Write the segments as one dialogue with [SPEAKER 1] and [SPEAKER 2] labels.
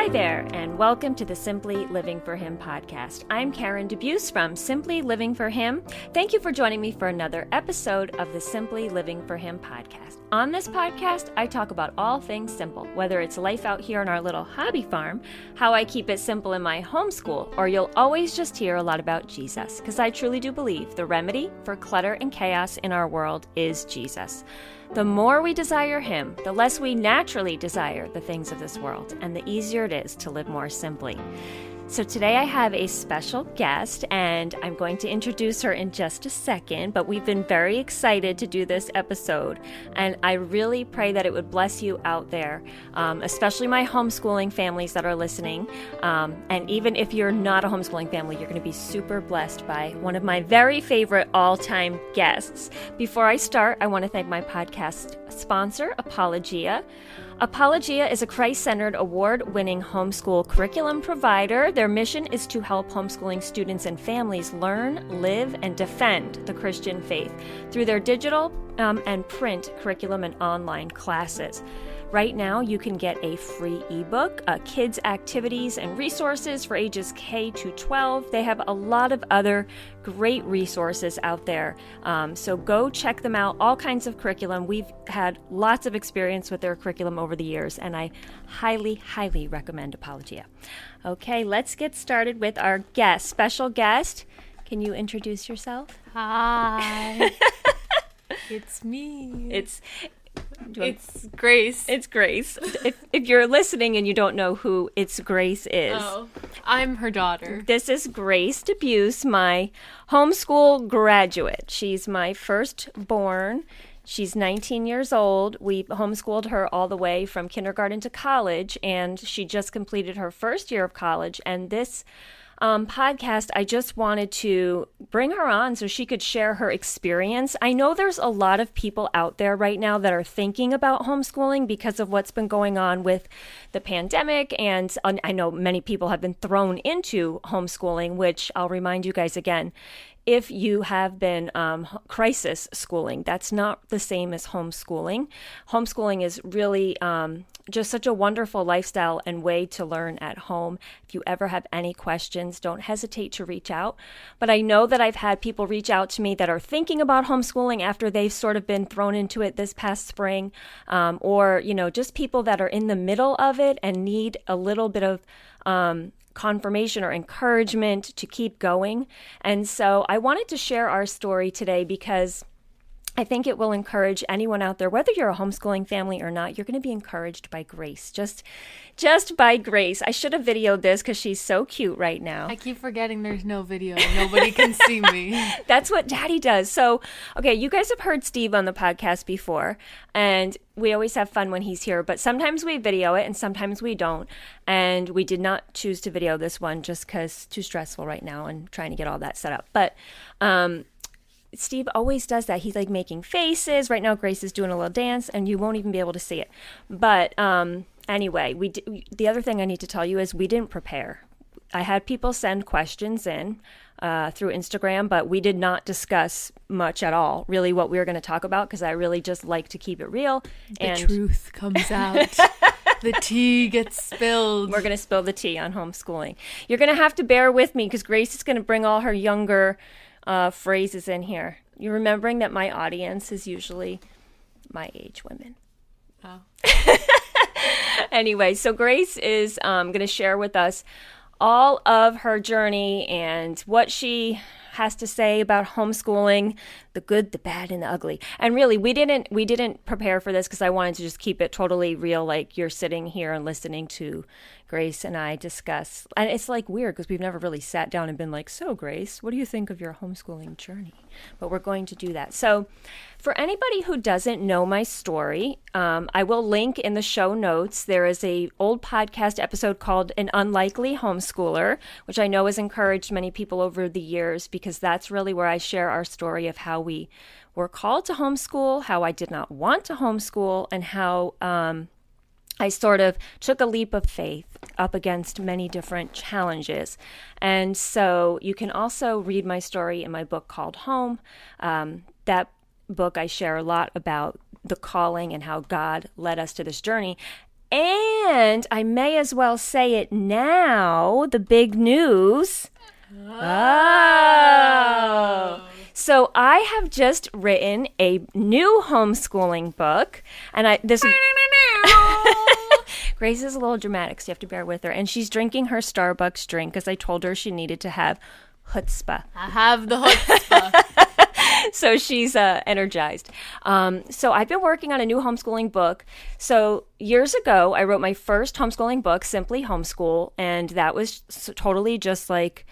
[SPEAKER 1] Hi there, and welcome to the Simply Living for Him podcast. I'm Karen DeBeus from Simply Living for Him. Thank you for joining me for another episode of the Simply Living for Him podcast. On this podcast, I talk about all things simple, whether it's life out here on our little hobby farm, how I keep it simple in my homeschool, or you'll always just hear a lot about Jesus, because I truly do believe the remedy for clutter and chaos in our world is Jesus. The more we desire Him, the less we naturally desire the things of this world, and the easier it is to live more simply. So, today I have a special guest, and I'm going to introduce her in just a second. But we've been very excited to do this episode, and I really pray that it would bless you out there, um, especially my homeschooling families that are listening. Um, and even if you're not a homeschooling family, you're going to be super blessed by one of my very favorite all time guests. Before I start, I want to thank my podcast sponsor, Apologia. Apologia is a Christ centered, award winning homeschool curriculum provider. Their mission is to help homeschooling students and families learn, live, and defend the Christian faith through their digital um, and print curriculum and online classes. Right now, you can get a free ebook, uh, kids' activities and resources for ages K to 12. They have a lot of other great resources out there. Um, so go check them out. All kinds of curriculum. We've had lots of experience with their curriculum over the years, and I highly, highly recommend Apologia. Okay, let's get started with our guest, special guest. Can you introduce yourself?
[SPEAKER 2] Hi. it's me.
[SPEAKER 1] It's
[SPEAKER 2] it's Grace.
[SPEAKER 1] It's Grace. if, if you're listening and you don't know who It's Grace is,
[SPEAKER 2] oh, I'm her daughter.
[SPEAKER 1] This is Grace DeBeus, my homeschool graduate. She's my firstborn. She's 19 years old. We homeschooled her all the way from kindergarten to college, and she just completed her first year of college. And this um, podcast, I just wanted to bring her on so she could share her experience. I know there's a lot of people out there right now that are thinking about homeschooling because of what's been going on with the pandemic. And I know many people have been thrown into homeschooling, which I'll remind you guys again if you have been um, crisis schooling. That's not the same as homeschooling. Homeschooling is really um, just such a wonderful lifestyle and way to learn at home. If you ever have any questions, don't hesitate to reach out. But I know that I've had people reach out to me that are thinking about homeschooling after they've sort of been thrown into it this past spring, um, or, you know, just people that are in the middle of it and need a little bit of um, confirmation or encouragement to keep going. And so I wanted to share our story today because I think it will encourage anyone out there, whether you're a homeschooling family or not, you're going to be encouraged by Grace. Just just by Grace. I should have videoed this because she's so cute right now.
[SPEAKER 2] I keep forgetting there's no video. Nobody can see me.
[SPEAKER 1] That's what daddy does. So, okay, you guys have heard Steve on the podcast before, and we always have fun when he's here, but sometimes we video it and sometimes we don't. And we did not choose to video this one just because too stressful right now and trying to get all that set up. But, um, Steve always does that. He's like making faces. Right now, Grace is doing a little dance, and you won't even be able to see it. But um, anyway, we d- the other thing I need to tell you is we didn't prepare. I had people send questions in uh, through Instagram, but we did not discuss much at all, really, what we were going to talk about because I really just like to keep it real.
[SPEAKER 2] The and truth comes out. the tea gets spilled.
[SPEAKER 1] We're going to spill the tea on homeschooling. You're going to have to bear with me because Grace is going to bring all her younger uh, phrases in here. You're remembering that my audience is usually my age women. Oh. anyway, so Grace is um, going to share with us all of her journey and what she has to say about homeschooling, the good, the bad, and the ugly. And really, we didn't we didn't prepare for this because I wanted to just keep it totally real, like you're sitting here and listening to Grace and I discuss. And it's like weird because we've never really sat down and been like, so, Grace, what do you think of your homeschooling journey? But we're going to do that. So, for anybody who doesn't know my story, um, I will link in the show notes. There is a old podcast episode called "An Unlikely Homeschooler," which I know has encouraged many people over the years because that's really where I share our story of how we were called to homeschool, how I did not want to homeschool, and how um, I sort of took a leap of faith up against many different challenges. And so you can also read my story in my book called Home. Um, that book, I share a lot about the calling and how God led us to this journey. And I may as well say it now the big news. Oh. So I have just written a new homeschooling book, and I this. Grace is a little dramatic, so you have to bear with her. And she's drinking her Starbucks drink because I told her she needed to have chutzpah.
[SPEAKER 2] I have the chutzpah.
[SPEAKER 1] so she's uh, energized. Um, so I've been working on a new homeschooling book. So years ago, I wrote my first homeschooling book, Simply Homeschool, and that was totally just like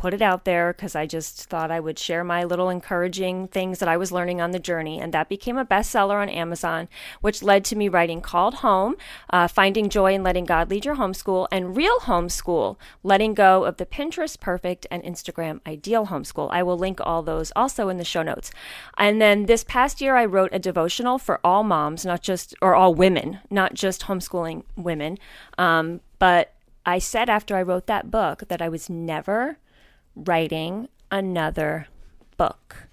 [SPEAKER 1] put it out there because I just thought I would share my little encouraging things that I was learning on the journey. And that became a bestseller on Amazon, which led to me writing Called Home, uh, Finding Joy in Letting God Lead Your Homeschool, and Real Homeschool, Letting Go of the Pinterest Perfect and Instagram Ideal Homeschool. I will link all those also in the show notes. And then this past year, I wrote a devotional for all moms, not just, or all women, not just homeschooling women. Um, but I said after I wrote that book that I was never writing another book.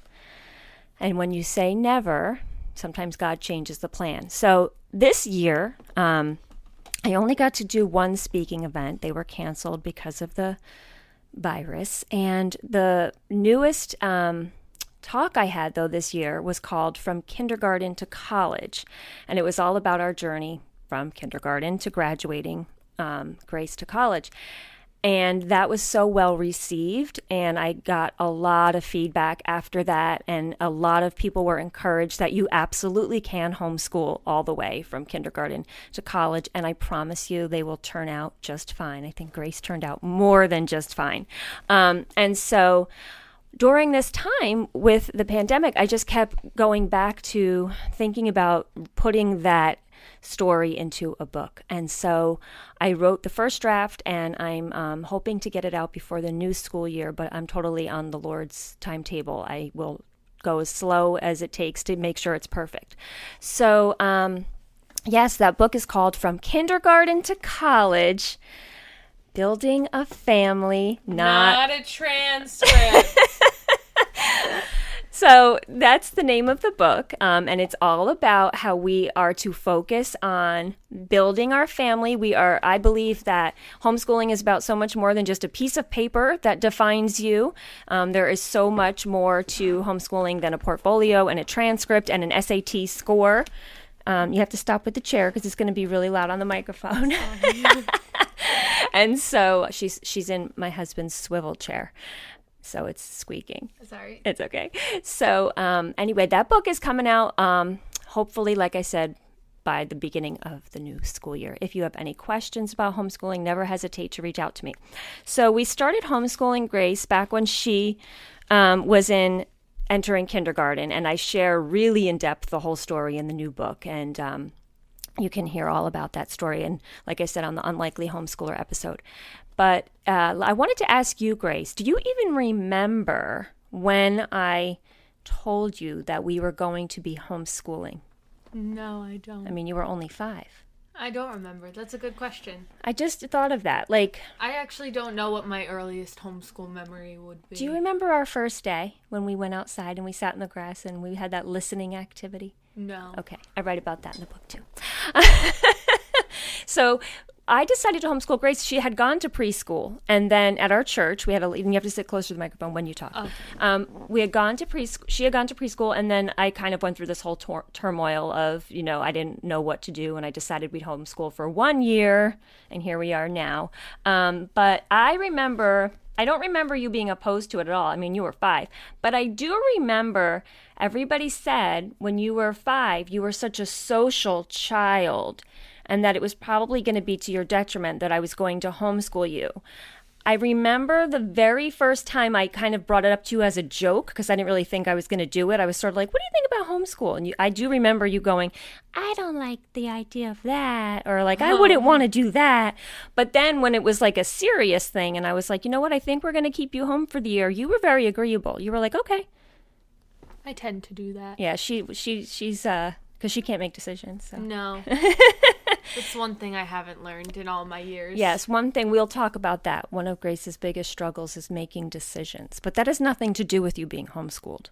[SPEAKER 1] And when you say never, sometimes God changes the plan. So this year, um, I only got to do one speaking event. They were canceled because of the virus. And the newest um, talk I had, though, this year was called From Kindergarten to College. And it was all about our journey from kindergarten to graduating um, Grace to college. And that was so well received. And I got a lot of feedback after that. And a lot of people were encouraged that you absolutely can homeschool all the way from kindergarten to college. And I promise you, they will turn out just fine. I think Grace turned out more than just fine. Um, and so, during this time with the pandemic, I just kept going back to thinking about putting that story into a book. And so I wrote the first draft and I'm um, hoping to get it out before the new school year, but I'm totally on the Lord's timetable. I will go as slow as it takes to make sure it's perfect. So, um, yes, that book is called From Kindergarten to College Building a Family,
[SPEAKER 2] Not, not a transcript.
[SPEAKER 1] So that's the name of the book, um, and it's all about how we are to focus on building our family. We are, I believe, that homeschooling is about so much more than just a piece of paper that defines you. Um, there is so much more to homeschooling than a portfolio and a transcript and an SAT score. Um, you have to stop with the chair because it's going to be really loud on the microphone. and so she's she's in my husband's swivel chair so it's squeaking.
[SPEAKER 2] Sorry.
[SPEAKER 1] It's okay. So um, anyway, that book is coming out. Um, hopefully, like I said, by the beginning of the new school year. If you have any questions about homeschooling, never hesitate to reach out to me. So we started homeschooling Grace back when she um, was in entering kindergarten, and I share really in depth the whole story in the new book. And um, you can hear all about that story. And like I said on the Unlikely Homeschooler episode. But uh, I wanted to ask you, Grace, do you even remember when I told you that we were going to be homeschooling?
[SPEAKER 2] No, I don't.
[SPEAKER 1] I mean, you were only five.
[SPEAKER 2] I don't remember. That's a good question.
[SPEAKER 1] I just thought of that. Like,
[SPEAKER 2] I actually don't know what my earliest homeschool memory would be.
[SPEAKER 1] do you remember our first day when we went outside and we sat in the grass and we had that listening activity?
[SPEAKER 2] No.
[SPEAKER 1] Okay, I write about that in the book too. so I decided to homeschool Grace. She had gone to preschool, and then at our church, we had a. You have to sit closer to the microphone when you talk.
[SPEAKER 2] Okay.
[SPEAKER 1] Um, we had gone to preschool. She had gone to preschool, and then I kind of went through this whole tor- turmoil of, you know, I didn't know what to do, and I decided we'd homeschool for one year, and here we are now. Um, but I remember. I don't remember you being opposed to it at all. I mean, you were five. But I do remember everybody said when you were five, you were such a social child and that it was probably going to be to your detriment that I was going to homeschool you. I remember the very first time I kind of brought it up to you as a joke because I didn't really think I was going to do it. I was sort of like, "What do you think about homeschool?" And you, I do remember you going, "I don't like the idea of that," or like, "I wouldn't want to do that." But then when it was like a serious thing, and I was like, "You know what? I think we're going to keep you home for the year." You were very agreeable. You were like, "Okay."
[SPEAKER 2] I tend to do that.
[SPEAKER 1] Yeah, she she she's uh because she can't make decisions. So.
[SPEAKER 2] No. it's one thing I haven't learned in all my years.
[SPEAKER 1] Yes, one thing we'll talk about that. One of Grace's biggest struggles is making decisions, but that has nothing to do with you being homeschooled.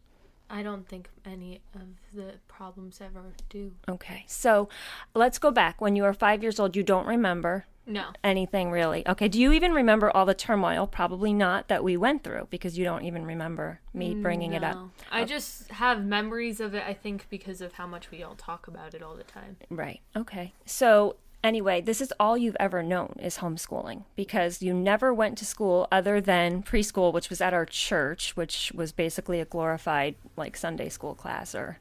[SPEAKER 2] I don't think any of the problems ever do.
[SPEAKER 1] Okay. So let's go back. When you were five years old, you don't remember
[SPEAKER 2] No.
[SPEAKER 1] anything really. Okay. Do you even remember all the turmoil? Probably not that we went through because you don't even remember me bringing it up.
[SPEAKER 2] No. I just have memories of it, I think, because of how much we all talk about it all the time.
[SPEAKER 1] Right. Okay. So anyway, this is all you've ever known is homeschooling because you never went to school other than preschool, which was at our church, which was basically a glorified like Sunday school class or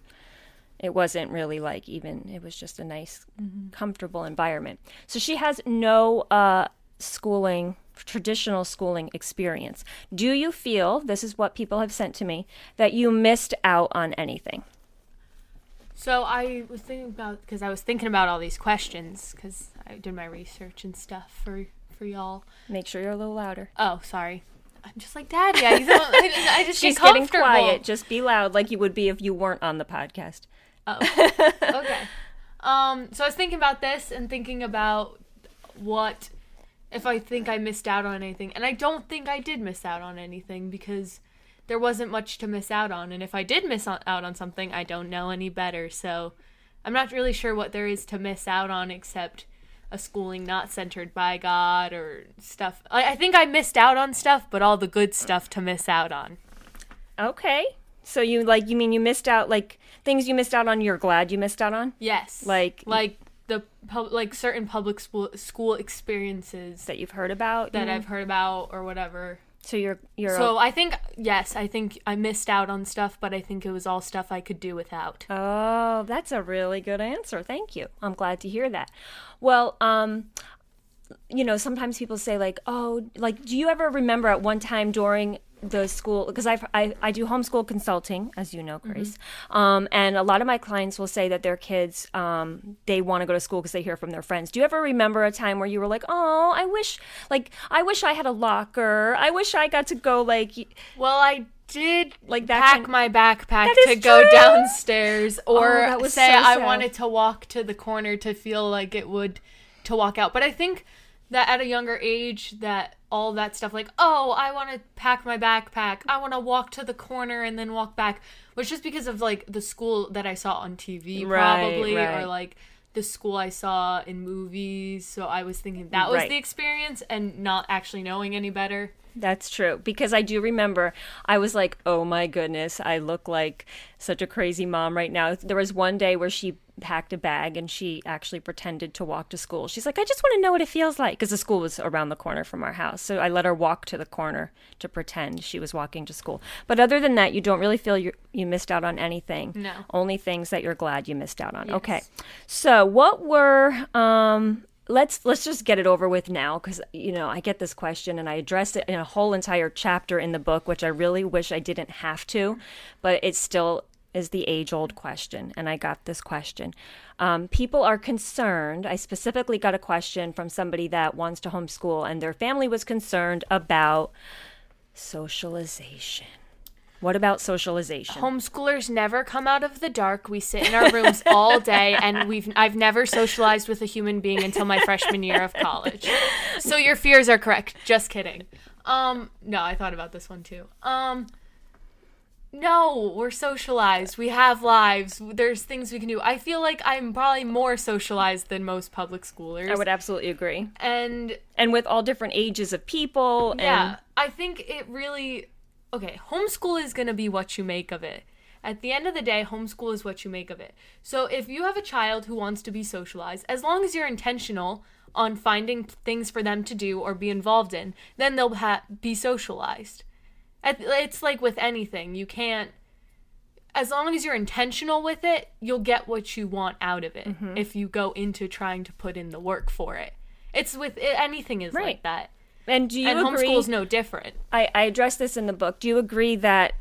[SPEAKER 1] it wasn't really like even it was just a nice comfortable environment. So she has no uh schooling traditional schooling experience. Do you feel this is what people have sent to me that you missed out on anything?
[SPEAKER 2] So I was thinking about because I was thinking about all these questions because I did my research and stuff for for y'all.
[SPEAKER 1] Make sure you're a little louder.
[SPEAKER 2] Oh, sorry. I'm just like Daddy. I, don't, I, I just
[SPEAKER 1] She's
[SPEAKER 2] get
[SPEAKER 1] getting quiet. Just be loud like you would be if you weren't on the podcast.
[SPEAKER 2] Oh, okay. Um, so I was thinking about this and thinking about what if I think I missed out on anything, and I don't think I did miss out on anything because there wasn't much to miss out on, and if I did miss out on something, I don't know any better. So I'm not really sure what there is to miss out on except a schooling not centered by God or stuff. I, I think I missed out on stuff, but all the good stuff to miss out on.
[SPEAKER 1] Okay. So you like you mean you missed out like things you missed out on you're glad you missed out on
[SPEAKER 2] Yes,
[SPEAKER 1] Like-
[SPEAKER 2] like the pub, like certain public school school experiences
[SPEAKER 1] that you've heard about
[SPEAKER 2] that
[SPEAKER 1] you
[SPEAKER 2] I've heard about or whatever.
[SPEAKER 1] So you're you're
[SPEAKER 2] So I think yes, I think I missed out on stuff, but I think it was all stuff I could do without.
[SPEAKER 1] Oh, that's a really good answer. Thank you. I'm glad to hear that. Well, um you know, sometimes people say like, "Oh, like do you ever remember at one time during the school because I, I do homeschool consulting as you know Grace um, and a lot of my clients will say that their kids um, they want to go to school because they hear from their friends do you ever remember a time where you were like oh I wish like I wish I had a locker I wish I got to go like
[SPEAKER 2] Well, I did
[SPEAKER 1] Like that
[SPEAKER 2] pack my backpack to go
[SPEAKER 1] true!
[SPEAKER 2] downstairs or
[SPEAKER 1] Oh, that was
[SPEAKER 2] say
[SPEAKER 1] so
[SPEAKER 2] I
[SPEAKER 1] sad.
[SPEAKER 2] wanted to walk to the corner to feel like it would to walk out. But I think that at a younger age that all that stuff like, "Oh, I want to pack my backpack. I want to walk to the corner and then walk back." was just because of like the school that I saw on TV
[SPEAKER 1] Right,
[SPEAKER 2] probably
[SPEAKER 1] right.
[SPEAKER 2] or like the school I saw in movies. So I was thinking that was
[SPEAKER 1] Right.
[SPEAKER 2] the experience and not actually knowing any better.
[SPEAKER 1] That's true because I do remember I was like, "Oh my goodness, I look like such a crazy mom right now." There was one day where she packed a bag and she actually pretended to walk to school. She's like, "I just want to know what it feels like" because the school was around the corner from our house. So I let her walk to the corner to pretend she was walking to school. But other than that, you don't really feel you you missed out on anything.
[SPEAKER 2] No.
[SPEAKER 1] Only things that you're glad you missed out on. Okay. So, what were um let's let's just get it over with now cuz you know, I get this question and I addressed it in a whole entire chapter in the book which I really wish I didn't have to, but it still is the age old question and I got this question. Um, people are concerned. I specifically got a question from somebody that wants to homeschool and their family was concerned about socialization. What about socialization?
[SPEAKER 2] Homeschoolers never come out of the dark. We sit in our rooms all day and we've I've never socialized with a human being until my freshman year of college. So your fears are correct. Just kidding. Um no, I thought about this one too. Um no, we're socialized. We have lives. There's things we can do. I feel like I'm probably more socialized than most public schoolers.
[SPEAKER 1] I would absolutely agree.
[SPEAKER 2] and
[SPEAKER 1] and with all different ages of people and
[SPEAKER 2] yeah, I think it really okay, homeschool is going to be what you make of it. At the end of the day, homeschool is what you make of it. So if you have a child who wants to be socialized, as long as you're intentional on finding things for them to do or be involved in, then they'll ha- be socialized. It's like with anything, you can't as long as you're intentional with it, you'll get what you want out of it
[SPEAKER 1] Mm-hmm.
[SPEAKER 2] if you go into trying to put in the work for it. It's with it, anything is
[SPEAKER 1] Right.
[SPEAKER 2] like that.
[SPEAKER 1] and do you
[SPEAKER 2] and
[SPEAKER 1] agree
[SPEAKER 2] homeschool's no different.
[SPEAKER 1] I, I address this in the book do you agree that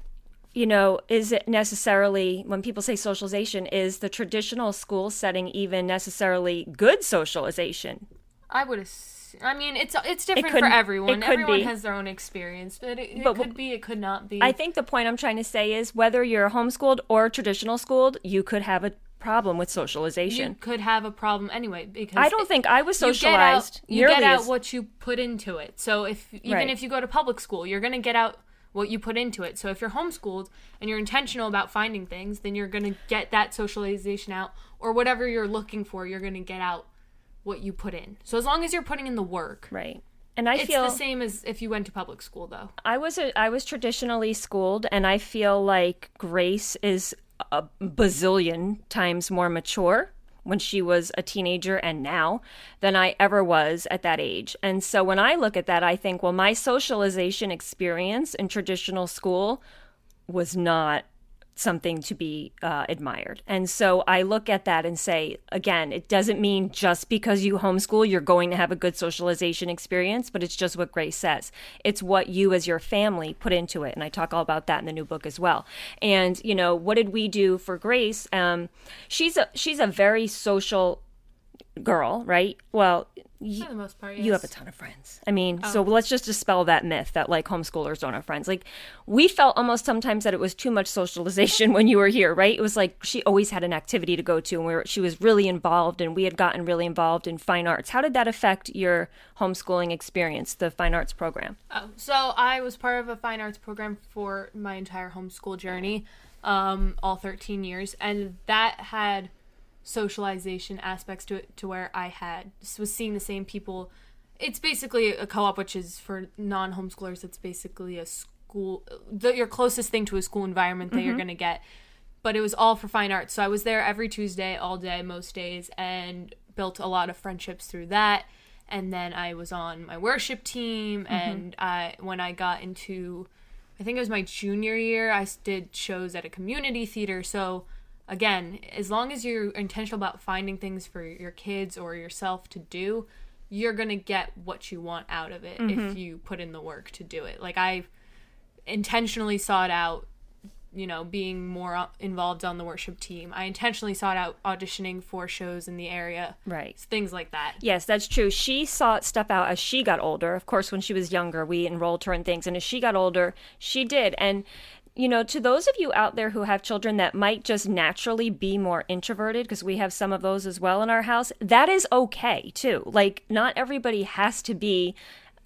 [SPEAKER 1] you know is it necessarily when people say socialization is the traditional school setting even necessarily good socialization
[SPEAKER 2] I would. Ass- I mean, it's it's different
[SPEAKER 1] could-
[SPEAKER 2] for everyone.
[SPEAKER 1] it
[SPEAKER 2] everyone
[SPEAKER 1] be.
[SPEAKER 2] has their own experience, but it, it
[SPEAKER 1] But
[SPEAKER 2] could be. It could not be.
[SPEAKER 1] i think the point i'm trying to say is whether you're homeschooled or traditional schooled you could have a problem with socialization.
[SPEAKER 2] you could have a problem anyway because
[SPEAKER 1] i don't think i was
[SPEAKER 2] you
[SPEAKER 1] socialized
[SPEAKER 2] Get out, you get out
[SPEAKER 1] as
[SPEAKER 2] what you put into it. So if even
[SPEAKER 1] Right.
[SPEAKER 2] if you go to public school, you're gonna get out what you put into it. So if you're homeschooled and you're intentional about finding things, then you're going to get that socialization out or whatever you're looking for, you're going to get out what you put in. So as long as you're putting in the work.
[SPEAKER 1] Right. And I
[SPEAKER 2] it's
[SPEAKER 1] feel
[SPEAKER 2] the same as if you went to public school though.
[SPEAKER 1] I was a, I was traditionally schooled and I feel like Grace is a bazillion times more mature when she was a teenager and now than I ever was at that age. And so when I look at that, I think, well, my socialization experience in traditional school was not something to be uh, admired. And so I look at that and say, again, it doesn't mean just because you homeschool, you're going to have a good socialization experience, but it's just what Grace says. It's what you as your family put into it. And I talk all about that in the new book as well. And, you know, what did we do for Grace? Um, she's a, she's a very social girl, right? Well,
[SPEAKER 2] for the most part, yes.
[SPEAKER 1] you have a ton of friends. I mean, oh. so let's just dispel that myth that like homeschoolers don't have friends. Like we felt almost sometimes that it was too much socialization when you were here, right? It was like she always had an activity to go to and we were, she was really involved and we had gotten really involved in fine arts. How did that affect your homeschooling experience, the fine arts program?
[SPEAKER 2] Oh, so I was part of a fine arts program for my entire homeschool journey, um, all 13 years, and that had – socialization aspects to it to where I had was seeing the same people. It's basically a co-op, which is for non-homeschoolers. It's basically a school, the, your closest thing to a school environment that mm-hmm. you're gonna get. But it was all for fine arts, so I was there every Tuesday, all day, most days, and built a lot of friendships through that. And then I was on my worship team, mm-hmm. and I when I got into, I think it was my junior year, I did shows at a community theater. So again, as long as you're intentional about finding things for your kids or yourself to do, you're going to get what you want out of it mm-hmm. if you put in the work to do it. Like I intentionally sought out you know, being more involved on the worship team. I intentionally sought out auditioning for shows in the area.
[SPEAKER 1] Right.
[SPEAKER 2] Things like that.
[SPEAKER 1] Yes, that's true. She sought stuff out as she got older. Of course, when she was younger, we enrolled her in things. And as she got older, she did. And you know, to those of you out there who have children that might just naturally be more introverted, because we have some of those as well in our house, that is okay too. Like, not everybody has to be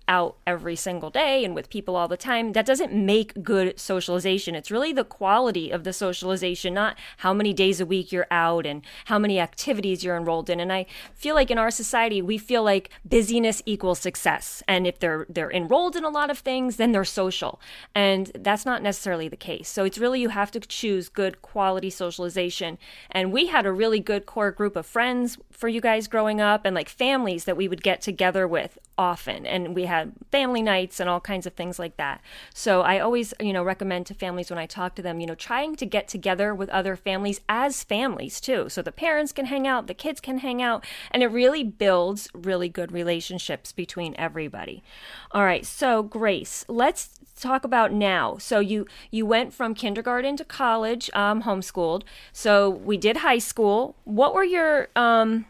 [SPEAKER 1] out every single day and with people all the time, that doesn't make good socialization. It's really the quality of the socialization, not how many days a week you're out and how many activities you're enrolled in. And I feel like in our society, we feel like busyness equals success. And if they're they're enrolled in a lot of things, then they're social. And that's not necessarily the case. So it's really you have to choose good quality socialization. And we had a really good core group of friends for you guys growing up and like families that we would get together with often and we had family nights and all kinds of things like that. So i always you know recommend to families when i talk to them you know trying to get together with other families as families too. So the parents can hang out the kids can hang out and it really builds really good relationships between everybody. All right so grace let's talk about now. So you you went from kindergarten to college um, homeschooled. So we did high school. What were your um,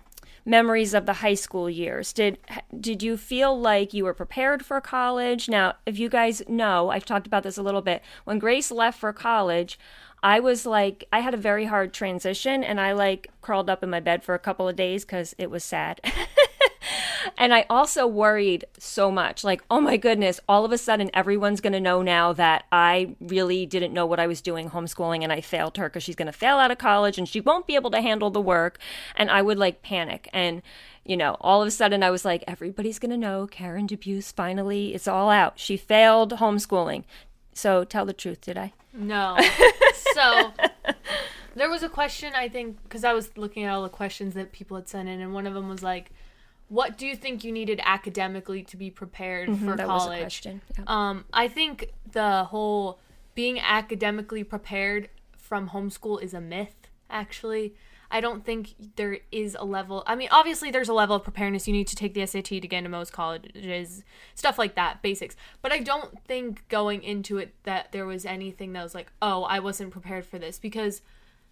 [SPEAKER 1] memories of the high school years. Did did you feel like you were prepared for college? Now, if you guys know, I've talked about this a little bit. When Grace left for college, I was like I had a very hard transition and I like crawled up in my bed for a couple of days cuz it was sad. and I also worried so much like, oh my goodness, all of a sudden everyone's going to know now that I really didn't know what I was doing homeschooling and I failed her because she's going to fail out of college and she won't be able to handle the work. And I would like panic. And, you know, all of a sudden I was like, everybody's going to know Karen DeBeus finally, it's all out. She failed homeschooling. So tell the truth, did I?
[SPEAKER 2] No. so there was a question I think because I was looking at all the questions that people had sent in, and one of them was like, what do you think you needed academically to be prepared mm-hmm, for college? Yeah. Um, I think the whole being academically prepared from homeschool is a myth, actually. I don't think there is a level. I mean, obviously, there's a level of preparedness. You need to take the SAT to get into most colleges, stuff like that, basics. But I don't think going into it that there was anything that was like, oh, I wasn't prepared for this because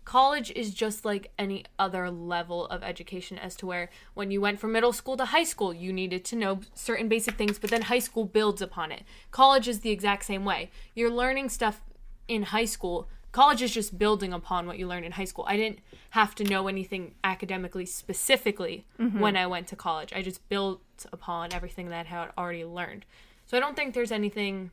[SPEAKER 2] college is just like any other level of education as to where when you went from middle school to high school you needed to know certain basic things but then high school builds upon it. College is the exact same way. You're learning stuff in high school. College is just building upon what you learned in high school. I didn't have to know anything academically specifically mm-hmm. when i went to college. I just built upon everything that i had already learned. So i don't think there's anything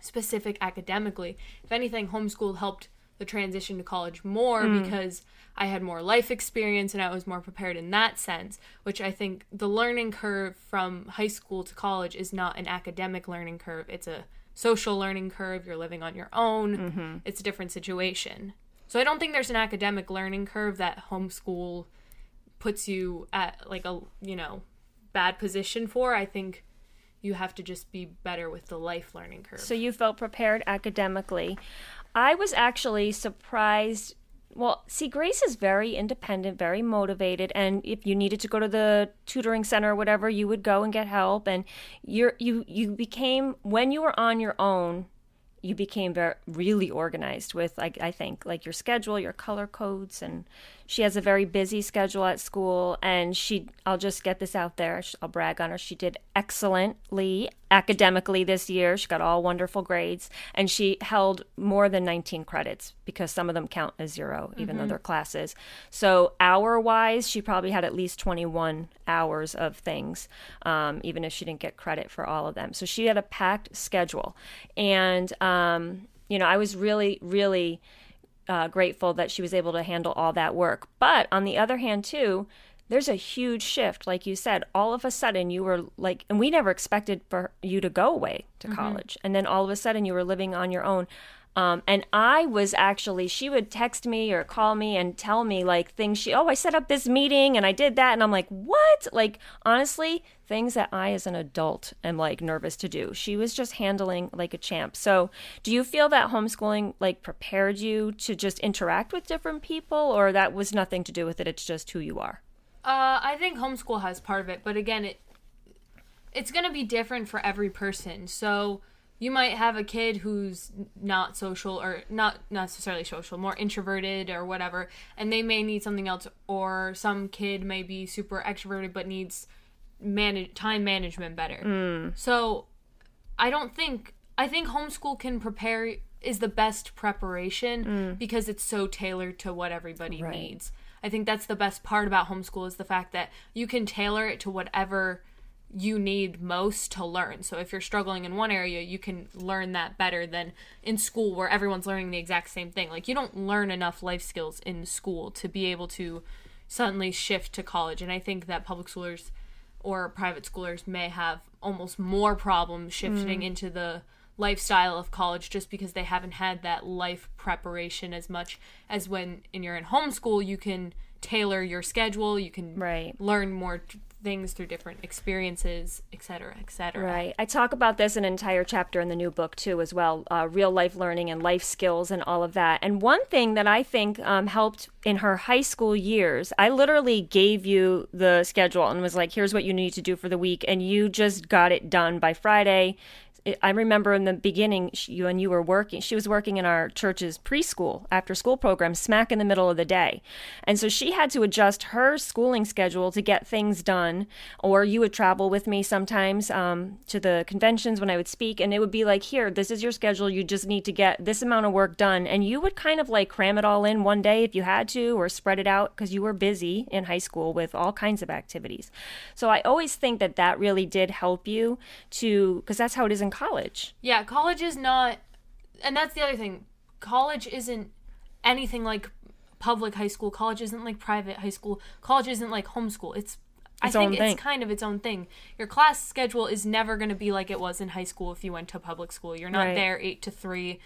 [SPEAKER 2] specific academically. If anything, homeschool helped the transition to college more mm. because I had more life experience and I was more prepared in that sense, which I think the learning curve from high school to college is not an academic learning curve. It's a social learning curve. You're living on your own. Mm-hmm. It's a different situation. So I don't think there's an academic learning curve that homeschool puts you at like a, you know, bad position for. I think you have to just be better with the life learning curve.
[SPEAKER 1] So you felt prepared academically. I was actually surprised. Well, see, Grace is very independent, very motivated, and if you needed to go to the tutoring center or whatever, you would go and get help. And you're you you became when you were on your own, you became very really organized with like I think like your schedule, your color codes, and she has a very busy schedule at school. And she, I'll just get this out there. I'll brag on her. She did excellently academically this year. She got all wonderful grades, and she held more than 19 credits because some of them count as zero, even mm-hmm. though they're classes. So hour wise, she probably had at least 21 hours of things, um, even if she didn't get credit for all of them. So she had a packed schedule, and um, you know, I was really, really uh, grateful that she was able to handle all that work. But on the other hand, too, there's a huge shift. Like you said, all of a sudden you were like, and we never expected for you to go away to mm-hmm. college. And then all of a sudden you were living on your own. Um, and I was actually, she would text me or call me and tell me like things she, oh, I set up this meeting and I did that. And I'm like, what? Like, honestly, things that I, as an adult, am like nervous to do. She was just handling like a champ. So, do you feel that homeschooling like prepared you to just interact with different people or that was nothing to do with it? It's just who you are?
[SPEAKER 2] Uh, I think homeschool has part of it, but again, it it's going to be different for every person. So, you might have a kid who's not social or not necessarily social, more introverted or whatever, and they may need something else, or some kid may be super extroverted but needs manage time management better. Mm. So I don't think I think homeschool can prepare is the best preparation mm. because it's so tailored to what everybody right. needs. I think that's the best part about homeschool is the fact that you can tailor it to whatever you need most to learn. So if you're struggling in one area, you can learn that better than in school where everyone's learning the exact same thing. Like you don't learn enough life skills in school to be able to suddenly shift to college. And I think that public schoolers or private schoolers may have almost more problems shifting mm. into the lifestyle of college just because they haven't had that life preparation as much as when in you're in homeschool you can tailor your schedule you can
[SPEAKER 1] right.
[SPEAKER 2] learn more things through different experiences, etc., etc.
[SPEAKER 1] Right. I talk about this an entire chapter in the new book too, as well. Uh, real life learning and life skills and all of that. And one thing that I think um, helped in her high school years, I literally gave you the schedule and was like, "Here's what you need to do for the week," and you just got it done by Friday. I remember in the beginning, she, when you were working, she was working in our church's preschool after school program, smack in the middle of the day. And so she had to adjust her schooling schedule to get things done. Or you would travel with me sometimes um, to the conventions when I would speak, and it would be like, here, this is your schedule. You just need to get this amount of work done. And you would kind of like cram it all in one day if you had to, or spread it out because you were busy in high school with all kinds of activities. So I always think that that really did help you to, because that's how it is in college.
[SPEAKER 2] Yeah, college is not, and that's the other thing. College isn't anything like public high school. College isn't like private high school. College isn't like homeschool. It's I think it's kind of its own thing. Your class schedule is never going to be like it was in high school if you went to public school. You're not right. there 8 to 3,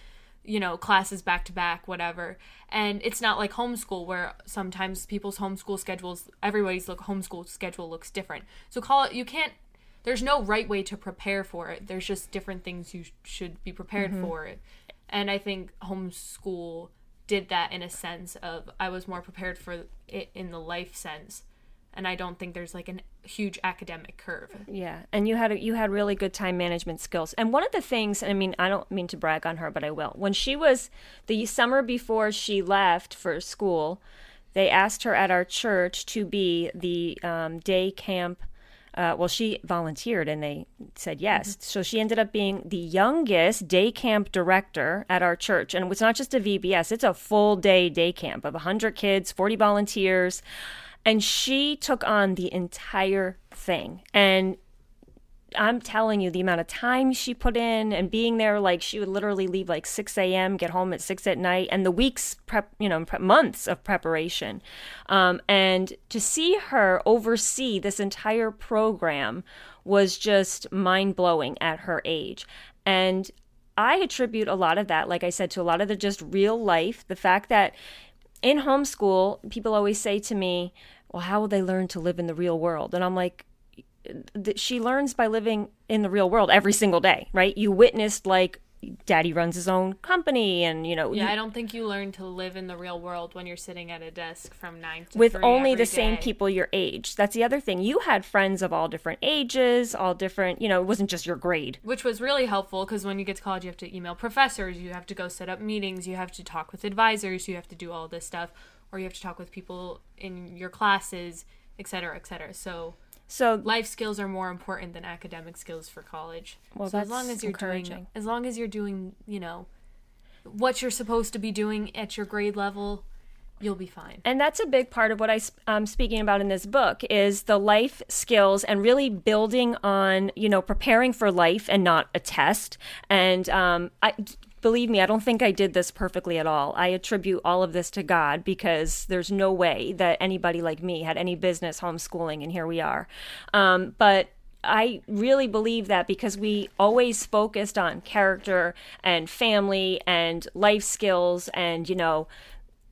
[SPEAKER 2] you know, classes back to back, whatever. And it's not like homeschool where sometimes people's homeschool schedules, everybody's look homeschool schedule looks different. So call it you can't there's no right way to prepare for it. There's just different things you should be prepared mm-hmm. for it. And I think homeschool did that in a sense of I was more prepared for it in the life sense. And I don't think there's like a huge academic curve.
[SPEAKER 1] Yeah, and you had a, you had really good time management skills. And one of the things, I mean, I don't mean to brag on her, but I will. When she was the summer before she left for school, they asked her at our church to be the um, day camp uh, well, she volunteered and they said yes. Mm-hmm. So she ended up being the youngest day camp director at our church. And it's not just a VBS, it's a full day day camp of 100 kids, 40 volunteers. And she took on the entire thing. And I'm telling you, the amount of time she put in and being there, like she would literally leave like 6 a.m., get home at 6 at night, and the weeks prep, you know, months of preparation. Um, and to see her oversee this entire program was just mind blowing at her age. And I attribute a lot of that, like I said, to a lot of the just real life, the fact that in homeschool, people always say to me, well, how will they learn to live in the real world? And I'm like, she learns by living in the real world every single day, right? You witnessed like daddy runs his own company and you know
[SPEAKER 2] yeah
[SPEAKER 1] you,
[SPEAKER 2] i don't think you learn to live in the real world when you're sitting at a desk from nine to
[SPEAKER 1] with only the
[SPEAKER 2] day.
[SPEAKER 1] same people your age that's the other thing you had friends of all different ages all different you know it wasn't just your grade
[SPEAKER 2] which was really helpful because when you get to college you have to email professors you have to go set up meetings you have to talk with advisors you have to do all this stuff or you have to talk with people in your classes etc etc so
[SPEAKER 1] so
[SPEAKER 2] life skills are more important than academic skills for college.
[SPEAKER 1] Well,
[SPEAKER 2] so as long as you're doing, as long as you're doing, you know, what you're supposed to be doing at your grade level, you'll be fine.
[SPEAKER 1] And that's a big part of what I'm speaking about in this book is the life skills and really building on, you know, preparing for life and not a test. And um, I, believe me, I don't think I did this perfectly at all. I attribute all of this to God because there's no way that anybody like me had any business homeschooling, and here we are. Um, but I really believe that because we always focused on character and family and life skills and, you know,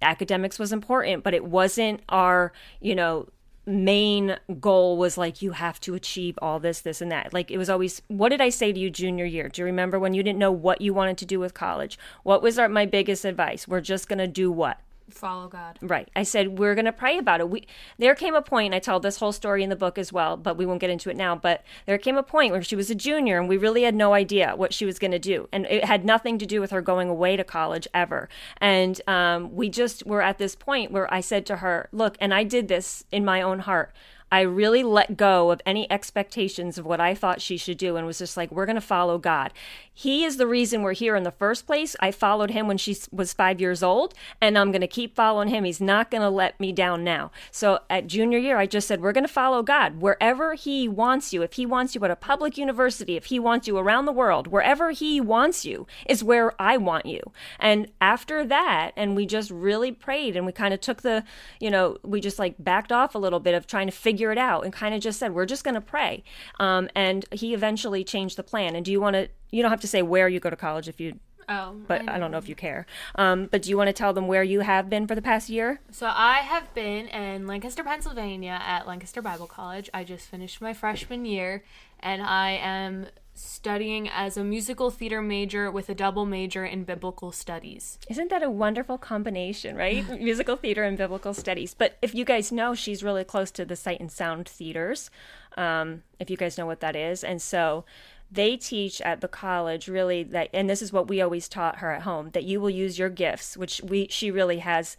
[SPEAKER 1] academics was important, but it wasn't our, you know, main goal was like you have to achieve all this this and that. Like it was always what did i say to you junior year? Do you remember when you didn't know what you wanted to do with college? What was our, my biggest advice? We're just going to do what
[SPEAKER 2] follow God.
[SPEAKER 1] Right. I said we're going to pray about it. We there came a point I tell this whole story in the book as well, but we won't get into it now, but there came a point where she was a junior and we really had no idea what she was going to do. And it had nothing to do with her going away to college ever. And um, we just were at this point where I said to her, "Look, and I did this in my own heart. I really let go of any expectations of what I thought she should do and was just like, we're going to follow God. He is the reason we're here in the first place. I followed him when she was five years old, and I'm going to keep following him. He's not going to let me down now. So at junior year, I just said, we're going to follow God wherever He wants you. If He wants you at a public university, if He wants you around the world, wherever He wants you is where I want you. And after that, and we just really prayed and we kind of took the, you know, we just like backed off a little bit of trying to figure it out and kind of just said, we're just going to pray. Um, and He eventually changed the plan. And do you want to, you don't have to say where you go to college if you
[SPEAKER 2] Oh,
[SPEAKER 1] but I, I, don't know if you care. Um, but do you want to tell them where you have been for the past year?
[SPEAKER 2] So I have been in Lancaster, Pennsylvania at Lancaster Bible College. I just finished my freshman year, and I am studying as a musical theater major with a double major in biblical studies.
[SPEAKER 1] Isn't that a wonderful combination, right? musical theater and biblical studies. But if you guys know, she's really close to the Sight and Sound theaters. Um, if you guys know what that is, and so they teach at the college really that and this is what we always taught her at home that you will use your gifts which we she really has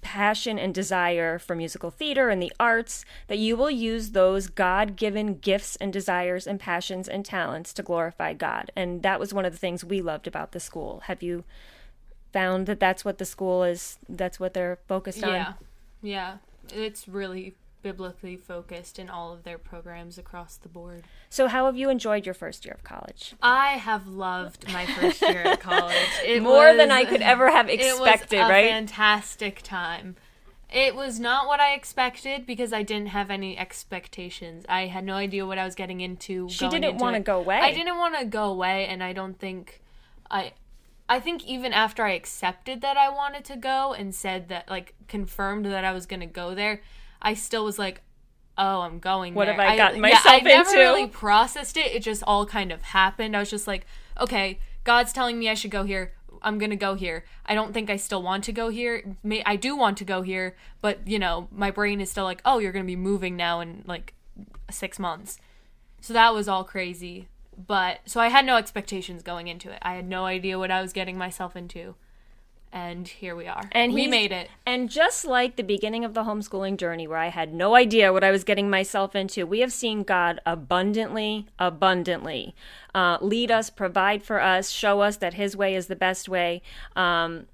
[SPEAKER 1] passion and desire for musical theater and the arts that you will use those god-given gifts and desires and passions and talents to glorify god. And that was one of the things we loved about the school. Have you found that that's what the school is that's what they're focused on?
[SPEAKER 2] Yeah. Yeah. It's really biblically focused in all of their programs across the board.
[SPEAKER 1] So, how have you enjoyed your first year of college?
[SPEAKER 2] I have loved my first year at college.
[SPEAKER 1] It More was, than I could ever have expected,
[SPEAKER 2] it was
[SPEAKER 1] a right?
[SPEAKER 2] Fantastic time. It was not what I expected because I didn't have any expectations. I had no idea what I was getting into.
[SPEAKER 1] She didn't want to go away.
[SPEAKER 2] I didn't want to go away, and I don't think I. I think even after I accepted that I wanted to go and said that, like, confirmed that I was going to go there, I still was like, oh, I'm going.
[SPEAKER 1] What
[SPEAKER 2] there.
[SPEAKER 1] have I gotten myself yeah, I
[SPEAKER 2] into? I never
[SPEAKER 1] really
[SPEAKER 2] processed it. It just all kind of happened. I was just like, okay, God's telling me I should go here. I'm gonna go here. I don't think I still want to go here. May I do want to go here, but you know, my brain is still like, oh, you're gonna be moving now in like six months. So that was all crazy. But so I had no expectations going into it. I had no idea what I was getting myself into and here we are. And we made it.
[SPEAKER 1] And just like the beginning of the homeschooling journey, where I had no idea what I was getting myself into, we have seen God abundantly, abundantly uh, lead us, provide for us, show us that His way is the best way. Um,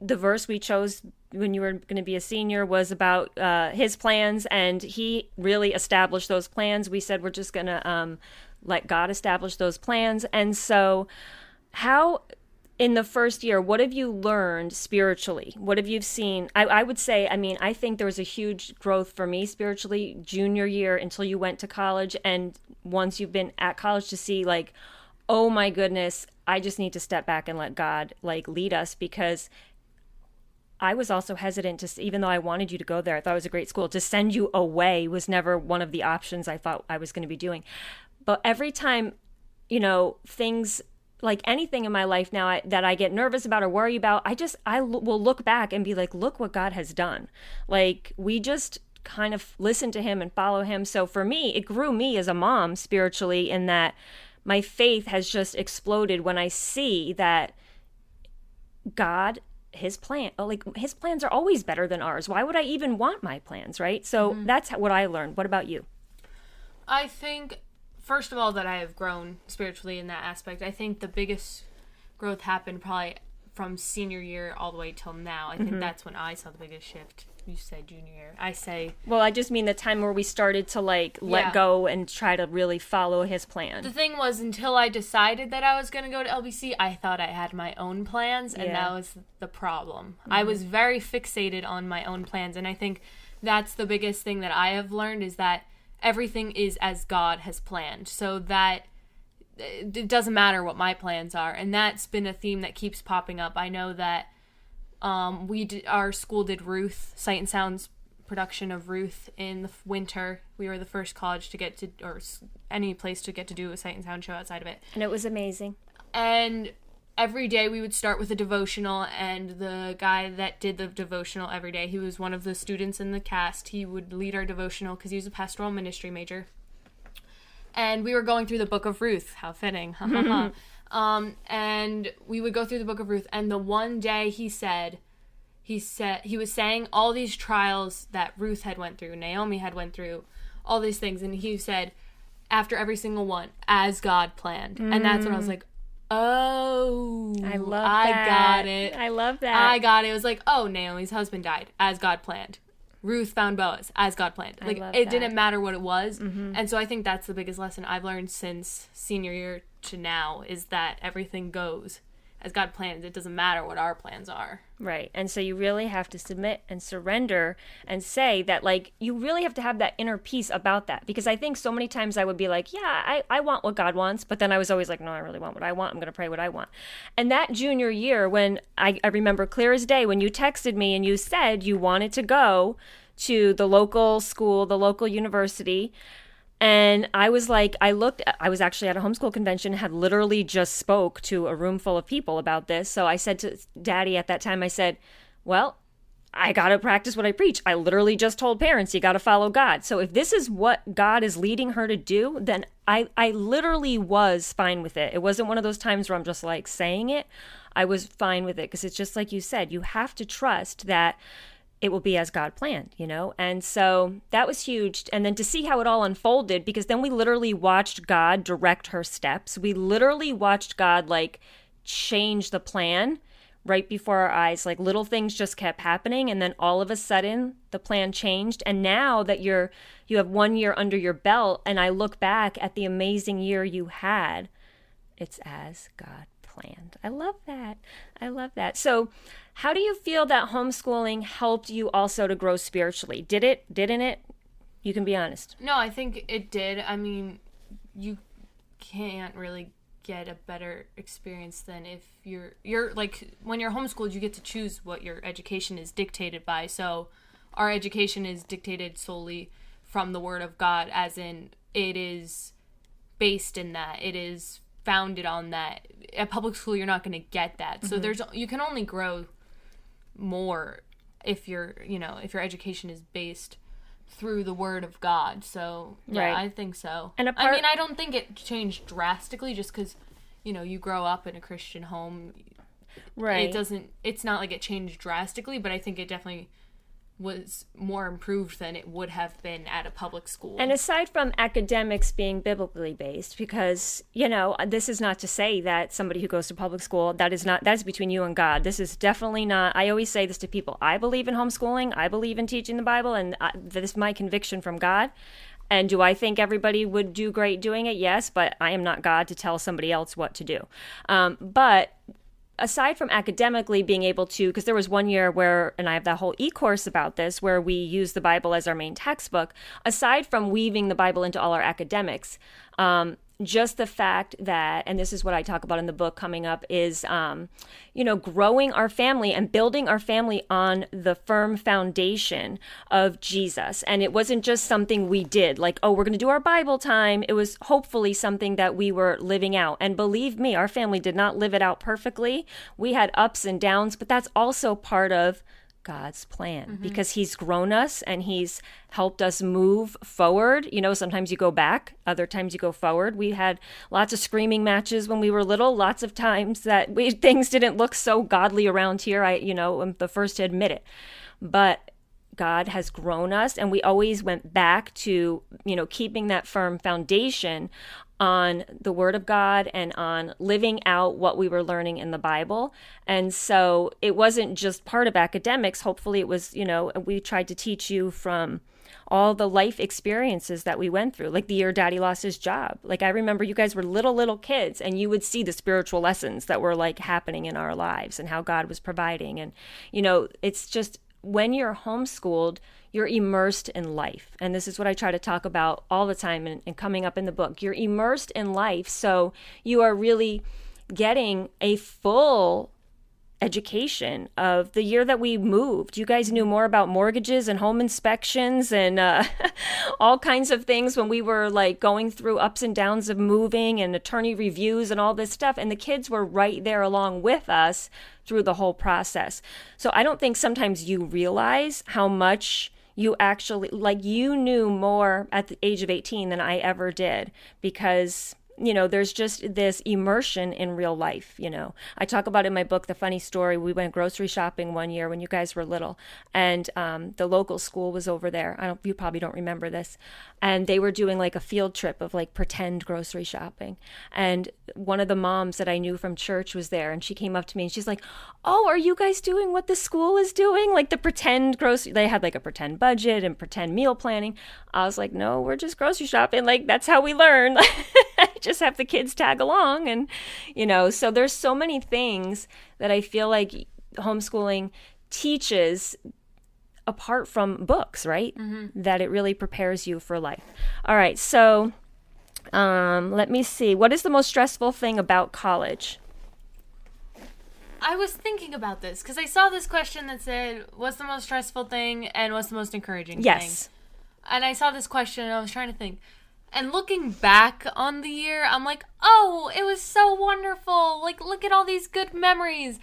[SPEAKER 1] the verse we chose when you were going to be a senior was about uh, his plans, and he really established those plans. We said we're just going to um, let God establish those plans. And so, how in the first year, what have you learned spiritually? What have you seen? I, I, would say, I mean, I think there was a huge growth for me spiritually junior year until you went to college. And once you've been at college to see, like, oh my goodness, I just need to step back and let God, like, lead us because I was also hesitant to, even though I wanted you to go there, I thought it was a great school, to send you away was never one of the options I thought I was going to be doing. But every time, you know, things like anything in my life now I, that I get nervous about or worry about, I just I l- will look back and be like, look what God has done. Like we just kind of listen to him and follow him. So for me, it grew me as a mom spiritually in that my faith has just exploded when I see that God his plan like his plans are always better than ours. Why would I even want my plans, right? So mm-hmm. that's what I learned. What about you?
[SPEAKER 2] I think first of all that I have grown spiritually in that aspect. I think the biggest growth happened probably from senior year all the way till now. I think mm-hmm. that's when I saw the biggest shift. You said junior year. I say
[SPEAKER 1] Well, I just mean the time where we started to like let yeah. go and try to really follow his plan.
[SPEAKER 2] The thing was until I decided that I was going to go to LBC, I thought I had my own plans and yeah. that was the problem. Mm-hmm. I was very fixated on my own plans and I think that's the biggest thing that I have learned is that everything is as God has planned. So that it doesn't matter what my plans are. And that's been a theme that keeps popping up. I know that um, we did, our school did Ruth, Sight and Sound's production of Ruth in the winter. We were the first college to get to, or any place to get to do a Sight and Sound show outside of it.
[SPEAKER 1] And it was amazing.
[SPEAKER 2] And every day we would start with a devotional and the guy that did the devotional every day he was one of the students in the cast. He would lead our devotional because he was a pastoral ministry major. And we were going through the book of ruth. How fitting. Um, and we would go through the book of ruth and the one day he said he said he was saying all these trials that ruth had went through naomi had went through all these things. And he said after every single one as god planned. Mm. and that's when i was mm. like Oh,
[SPEAKER 1] I love
[SPEAKER 2] That. I got it.
[SPEAKER 1] I love that.
[SPEAKER 2] I got it. It was like, oh, Naomi's husband died as God planned. Ruth found Boaz as God planned. Like it that. didn't matter what it was. Mm-hmm. And so I think that's the biggest lesson I've learned since senior year to now is that everything goes as God plans. It doesn't matter what our plans are.
[SPEAKER 1] Right. And so you really have to submit and surrender and say that, like, you really have to have that inner peace about that. Because I think so many times I would be like, yeah, I, I want what God wants. But then I was always like, no, I really want what I want. I'm going to pray what I want. And that junior year, when I, I remember clear as day, when you texted me and you said you wanted to go to the local school, the local university, and I was like, I looked, I was actually at a homeschool convention, had literally just spoke to a room full of people about this. So I said to daddy at that time, I said, well, I got to practice what I preach. I literally just told parents, you got to follow God. So if this is what God is leading her to do, then I, I literally was fine with it. It wasn't one of those times where I'm just like saying it. I was fine with it because it's just like you said, you have to trust that it will be as God planned, you know? And so that was huge. And then to see how it all unfolded, because then we literally watched God direct her steps. We literally watched God like change the plan right before our eyes. Like little things just kept happening. And then all of a sudden the plan changed. And now that you're, you have one year under your belt, and I look back at the amazing year you had, it's as God planned. I love that. I love that. So, how do you feel that homeschooling helped you also to grow spiritually? Did it? Didn't it? You can be honest.
[SPEAKER 2] No, I think it did. I mean, you can't really get a better experience than if you're you're like when you're homeschooled you get to choose what your education is dictated by so our education is dictated solely from the word of god as in it is based in that it is founded on that. At public school, you're not going to get that. So mm-hmm. there's you can only grow more if your you know if your education is based through the word of God. So yeah, right. I think so. And part- I mean, I don't think it changed drastically just because you know you grow up in a Christian home. Right. It doesn't. It's not like it changed drastically, but I think it definitely was more improved than it would have been at a public school.
[SPEAKER 1] And aside from academics being biblically based, because, you know, this is not to say that somebody who goes to public school, that is not, that's between you and God. This is definitely not, I always say this to people. I believe in homeschooling, I believe in teaching the Bible, and I, this is my conviction from God. And do I think everybody would do great doing it? Yes, but I am not God to tell somebody else what to do. Um, but aside from academically being able to, because there was one year where, and I have that whole e course about this, where we use the Bible as our main textbook, aside from weaving the Bible into all our academics, um, just the fact that, and this is what I talk about in the book coming up, is, um, you know, growing our family and building our family on the firm foundation of Jesus. And it wasn't just something we did, like, oh, we're going to do our Bible time. It was hopefully something that we were living out. And believe me, our family did not live it out perfectly. We had ups and downs, but that's also part of God's plan mm-hmm. because He's grown us and He's helped us move forward. You know, sometimes you go back, other times you go forward. We had lots of screaming matches when we were little, lots of times that we, things didn't look so godly around here. I, you know, am the first to admit it. But God has grown us and we always went back to, you know, keeping that firm foundation on the Word of God and on living out what we were learning in the Bible. And so it wasn't just part of academics. Hopefully, it was, you know, we tried to teach you from all the life experiences that we went through, like the year daddy lost his job. Like, I remember you guys were little, little kids, and you would see the spiritual lessons that were like happening in our lives and how God was providing. And, you know, it's just when you're homeschooled, you're immersed in life. And this is what I try to talk about all the time and, and, coming up in the book. You're immersed in life. So you are really getting a full education of the year that we moved. You guys knew more about mortgages and home inspections and uh, all kinds of things when we were like going through ups and downs of moving and attorney reviews and all this stuff. And the kids were right there along with us through the whole process. So I don't think sometimes you realize how much you actually like you knew more at the age of 18 than I ever did because you know, there's just this immersion in real life, you know. I talk about in my book the funny story. We went grocery shopping one year when you guys were little, and um, the local school was over there. I don't, you probably don't remember this, and they were doing like a field trip of like pretend grocery shopping. And one of the moms that I knew from church was there, and she came up to me and she's like, "Oh, are you guys doing what the school is doing? Like the pretend grocery? They had like a pretend budget and pretend meal planning." I was like, "No, we're just grocery shopping. Like that's how we learn." just have the kids tag along and you know so there's so many things that i feel like homeschooling teaches apart from books right mm-hmm. that it really prepares you for life all right so um, let me see what is the most stressful thing about college
[SPEAKER 2] I was thinking about this because I saw this question that said, "What's the most stressful thing and what's the most encouraging yes. thing?" And I saw this question and I was trying to think. And looking back on the year, I'm like, oh, it was so wonderful. Like, look at all these good memories.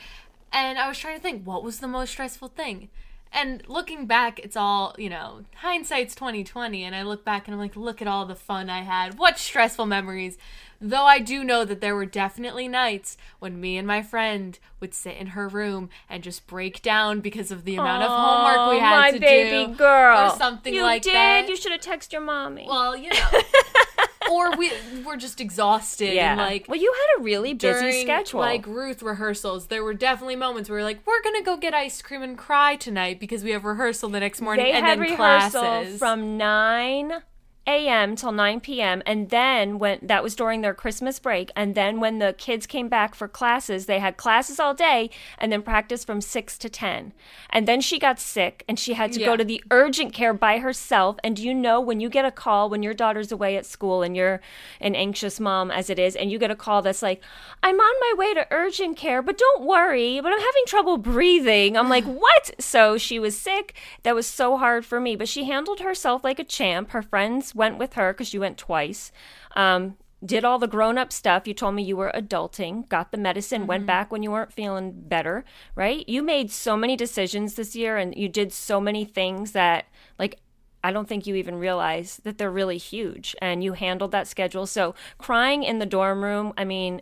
[SPEAKER 2] And I was trying to think, what was the most stressful thing? And looking back, it's all, you know, hindsight's 2020. And I look back and I'm like, look at all the fun I had. What stressful memories. Though I do know that there were definitely nights when me and my friend would sit in her room and just break down because of the amount of homework we had
[SPEAKER 1] my
[SPEAKER 2] to
[SPEAKER 1] baby girl.
[SPEAKER 2] or something
[SPEAKER 1] you
[SPEAKER 2] like
[SPEAKER 1] did.
[SPEAKER 2] that.
[SPEAKER 1] You should have texted your mommy.
[SPEAKER 2] Well, you know. or we we're just exhausted yeah. and like
[SPEAKER 1] well you had a really busy
[SPEAKER 2] during,
[SPEAKER 1] schedule
[SPEAKER 2] like ruth rehearsals there were definitely moments where we are like we're gonna go get ice cream and cry tonight because we have rehearsal the next morning
[SPEAKER 1] they
[SPEAKER 2] and
[SPEAKER 1] had
[SPEAKER 2] then
[SPEAKER 1] rehearsal
[SPEAKER 2] classes
[SPEAKER 1] from 9 a.m. till 9 p.m. And then when that was during their Christmas break. And then when the kids came back for classes, they had classes all day and then practice from 6 to 10. And then she got sick and she had to yeah. go to the urgent care by herself. And do you know when you get a call when your daughter's away at school and you're an anxious mom as it is, and you get a call that's like, I'm on my way to urgent care, but don't worry, but I'm having trouble breathing. I'm like, what? So she was sick. That was so hard for me, but she handled herself like a champ. Her friends went with her because you went twice. Um, did all the grown up stuff. You told me you were adulting, got the medicine, mm-hmm. went back when you weren't feeling better, right? You made so many decisions this year and you did so many things that, like, I don't think you even realize that they're really huge and you handled that schedule. So, crying in the dorm room, I mean,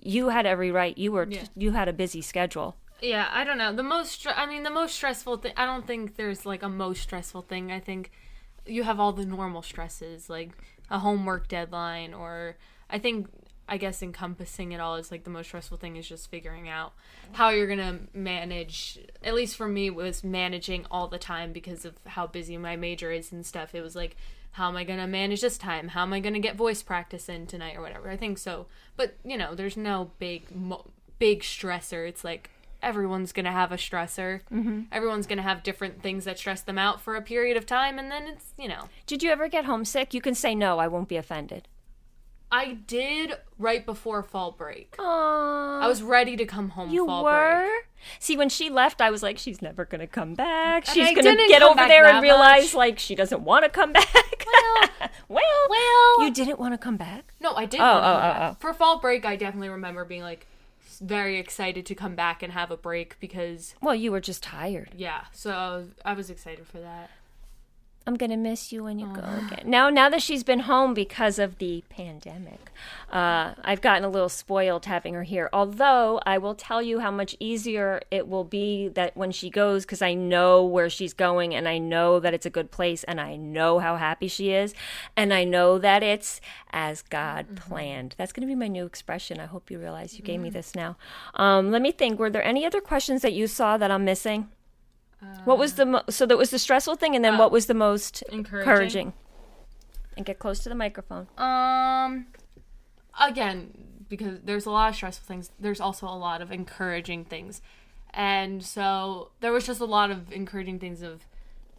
[SPEAKER 1] you had every right. You were, yeah. you had a busy schedule.
[SPEAKER 2] Yeah, I don't know. The most, I mean, the most stressful thing, I don't think there's like a most stressful thing. I think you have all the normal stresses, like a homework deadline, or I think, I guess encompassing it all is like the most stressful thing is just figuring out how you're gonna manage. At least for me, was managing all the time because of how busy my major is and stuff. It was like, how am I gonna manage this time? How am I gonna get voice practice in tonight or whatever? I think so. But you know, there's no big, mo- big stressor. It's like everyone's going to have a stressor. Mm-hmm. Everyone's going to have different things that stress them out for a period of time, and then it's, you know.
[SPEAKER 1] Did you ever get homesick? You can say no, I won't be offended.
[SPEAKER 2] I did right before fall break.
[SPEAKER 1] Aww.
[SPEAKER 2] I was ready to come home.
[SPEAKER 1] You
[SPEAKER 2] fall
[SPEAKER 1] were?
[SPEAKER 2] break.
[SPEAKER 1] See, when she left, I was like, she's never going to come back.
[SPEAKER 2] And
[SPEAKER 1] She's
[SPEAKER 2] I
[SPEAKER 1] to get over there and realize,
[SPEAKER 2] much.
[SPEAKER 1] like, she doesn't want to come back.
[SPEAKER 2] Well,
[SPEAKER 1] well,
[SPEAKER 2] well.
[SPEAKER 1] you didn't want to come back?
[SPEAKER 2] No, I did.
[SPEAKER 1] Oh, oh, oh, oh.
[SPEAKER 2] For fall break, I definitely remember being like very excited to come back and have a break because
[SPEAKER 1] Well, you were just tired.
[SPEAKER 2] yeah. So I was, I was excited for that.
[SPEAKER 1] I'm gonna miss you when you go again. Now, now that she's been home because of the pandemic, uh, I've gotten a little spoiled having her here. Although I will tell you how much easier it will be that when she goes, because I know where she's going, and I know that it's a good place, and I know how happy she is, and I know that it's as God planned. That's gonna be my new expression. I hope you realize you gave me this now. Um, let me think. Were there any other questions that you saw that I'm missing? What was the mo- so that was the stressful thing, and then what was the most
[SPEAKER 2] encouraging.
[SPEAKER 1] encouraging? And get close to the microphone.
[SPEAKER 2] Um, again, because there's a lot of stressful things, there's also a lot of encouraging things, and so there was just a lot of encouraging things of,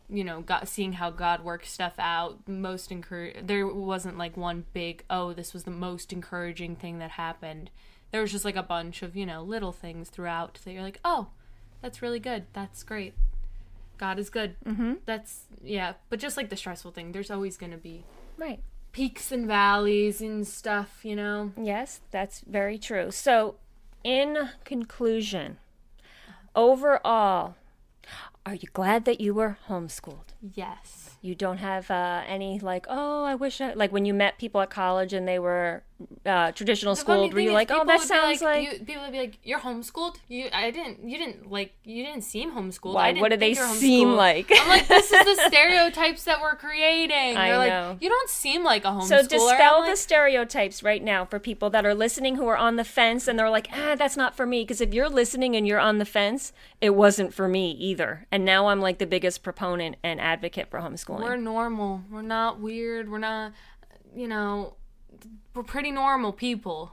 [SPEAKER 2] you know, God, seeing how God works stuff out. Most encourage. There wasn't like one big oh, this was the most encouraging thing that happened. There was just like a bunch of you know little things throughout that you're like, oh, that's really good. That's great. God is good. Mm-hmm. That's yeah, but just like the stressful thing, there's always gonna be
[SPEAKER 1] Right.
[SPEAKER 2] peaks and valleys and stuff, you know.
[SPEAKER 1] Yes, that's very true. So, in conclusion, overall, are you glad that you were homeschooled?
[SPEAKER 2] Yes.
[SPEAKER 1] You don't have uh, any like, oh, I wish I like when you met people at college and they were uh, traditional schooled. Were you like, oh, that sounds like,
[SPEAKER 2] you, people would be like, "You're homeschooled? You, I didn't, you didn't like, you didn't seem homeschooled.
[SPEAKER 1] Why, what do they seem like?
[SPEAKER 2] I'm like, this is the stereotypes that we're creating.
[SPEAKER 1] I
[SPEAKER 2] They're like, you don't seem like a homeschooler.
[SPEAKER 1] So dispel
[SPEAKER 2] I'm
[SPEAKER 1] the stereotypes right now for people that are listening who are on the fence and they're like, ah, that's not for me. Because if you're listening and you're on the fence, it wasn't for me either. And now I'm like the biggest proponent and advocate for homeschooling.
[SPEAKER 2] We're normal. We're not weird. We're not, you know, we're pretty normal people.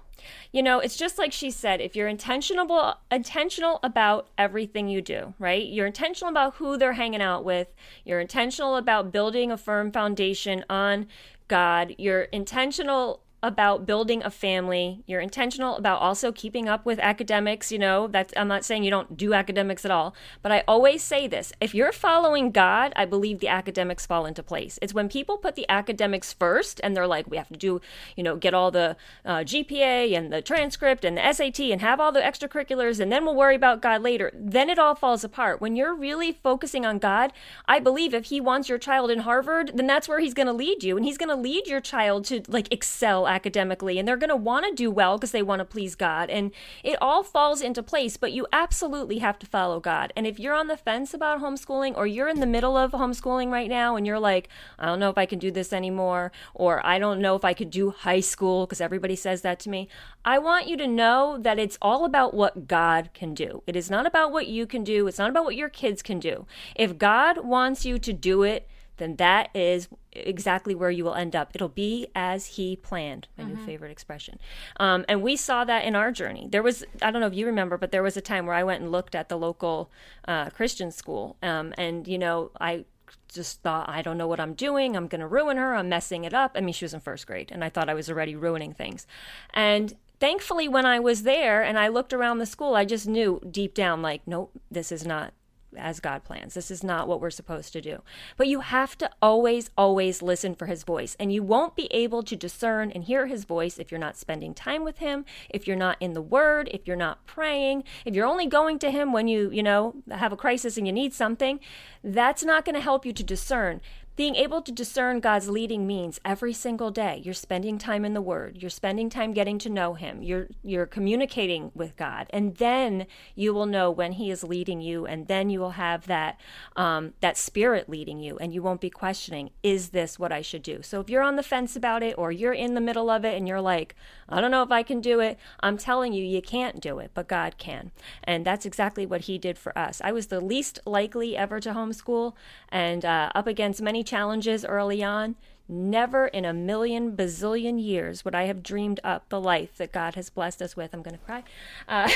[SPEAKER 1] You know, it's just like she said, if you're intentional intentional about everything you do, right? You're intentional about who they're hanging out with, you're intentional about building a firm foundation on God, you're intentional about building a family, you're intentional about also keeping up with academics, you know, that's I'm not saying you don't do academics at all, but I always say this, if you're following God, I believe the academics fall into place. It's when people put the academics first and they're like we have to do, you know, get all the uh, GPA and the transcript and the SAT and have all the extracurriculars and then we'll worry about God later. Then it all falls apart. When you're really focusing on God, I believe if he wants your child in Harvard, then that's where he's going to lead you and he's going to lead your child to like excel academically and they're going to want to do well because they want to please God and it all falls into place, but you absolutely have to follow God. And if you're on the fence about homeschooling or you're in the middle of homeschooling right now and you're like, I don't know if I can do this anymore or I don't know if I could do high school because everybody says that to me. I want you to know that it's all about what God can do. It is not about what you can do. It's not about what your kids can do. If God wants you to do it, then that is exactly where you will end up. It'll be as He planned, my new favorite expression. Um, and we saw that in our journey. There was, I don't know if you remember, but there was a time where I went and looked at the local uh, Christian school. Um, and, you know, I just thought, I don't know what I'm doing. I'm going to ruin her. I'm messing it up. I mean, she was in first grade, and I thought I was already ruining things. And thankfully, when I was there and I looked around the school, I just knew deep down, like, nope, this is not as God plans. This is not what we're supposed to do. But you have to always, always listen for his voice. And you won't be able to discern and hear his voice if you're not spending time with him, if you're not in the word, if you're not praying, if you're only going to him when you, you know, have a crisis and you need something. That's not going to help you to discern. Being able to discern God's leading means every single day you're spending time in the word, you're spending time getting to know him, you're you're communicating with God, and then you will know when he is leading you and then you will have that um, that spirit leading you and you won't be questioning is this what I should do. So if you're on the fence about it or you're in the middle of it and you're like, I don't know if I can do it, I'm telling you you can't do it, but God can. And that's exactly what he did for us. I was the least likely ever to homeschool and uh, up against many challenges early on, never in a million bazillion years would I have dreamed up the life that God has blessed us with. I'm going to cry. Uh,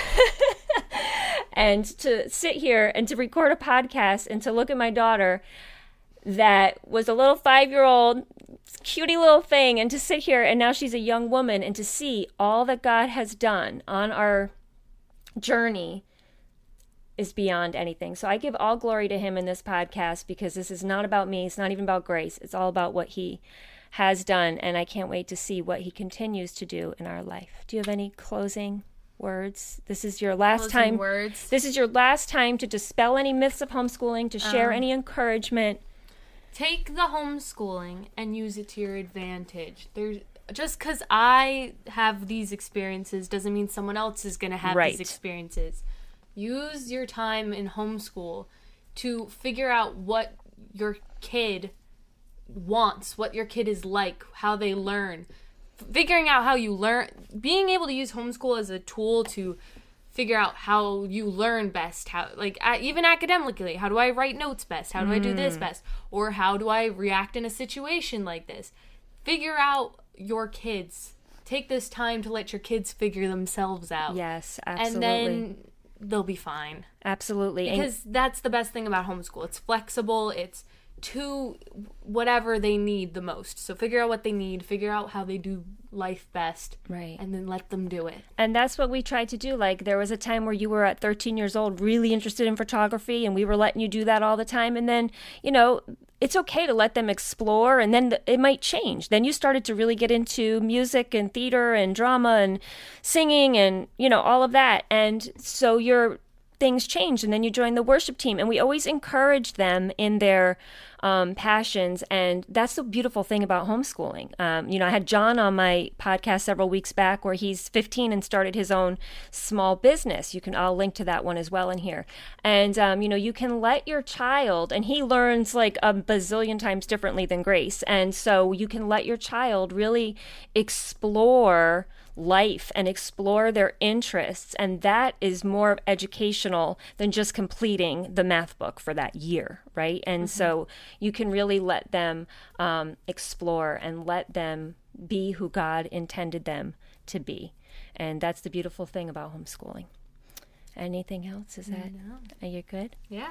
[SPEAKER 1] and to sit here and to record a podcast and to look at my daughter that was a little five year old cutie little thing and to sit here and now she's a young woman and to see all that God has done on our journey is beyond anything. So I give all glory to him in this podcast because this is not about me. It's not even about grace. It's all about what he has done. And I can't wait to see what he continues to do in our life. Do you have any closing words? This is your last
[SPEAKER 2] Closing
[SPEAKER 1] time.
[SPEAKER 2] words.
[SPEAKER 1] This is your last time to dispel any myths of homeschooling, to share
[SPEAKER 2] Um,
[SPEAKER 1] any encouragement.
[SPEAKER 2] take the homeschooling and use it to your advantage. There's just because I have these experiences doesn't mean someone else is going to have
[SPEAKER 1] Right.
[SPEAKER 2] these experiences. Use your time in homeschool to figure out what your kid wants, what your kid is like, how they learn. Figuring out how you learn, being able to use homeschool as a tool to figure out how you learn best how like even academically how do i write notes best? How do i do
[SPEAKER 1] Mm.
[SPEAKER 2] this best? Or how do i react in a situation like this? Figure out your kids. Take this time to let your kids figure themselves out.
[SPEAKER 1] Yes, absolutely and
[SPEAKER 2] then they'll be fine
[SPEAKER 1] absolutely. And-
[SPEAKER 2] because that's the best thing about homeschool it's flexible it's to whatever they need the most so figure out what they need figure out how they do life best
[SPEAKER 1] Right.
[SPEAKER 2] and then let them do it
[SPEAKER 1] And that's what we tried to do. Like, there was a time where you were at 13 years old, really interested in photography, and we were letting you do that all the time. And then, you know, it's okay to let them explore, and then it might change. Then you started to really get into music and theater and drama and singing and, you know, all of that. And so your things changed, and then you joined the worship team. And we always encourage them in their um, passions. And that's the beautiful thing about homeschooling. Um, you know, I had John on my podcast several weeks back where he's 15 and started his own small business. You can, I'll link to that one as well in here. And, um, you know, you can let your child, and he learns like a bazillion times differently than Grace. And so you can let your child really explore life and explore their interests. And that is more educational than just completing the math book for that year, right? And so you can really let them um, explore and let them be who God intended them to be. And that's the beautiful thing about homeschooling. Anything else? Is that, are you good?
[SPEAKER 2] yeah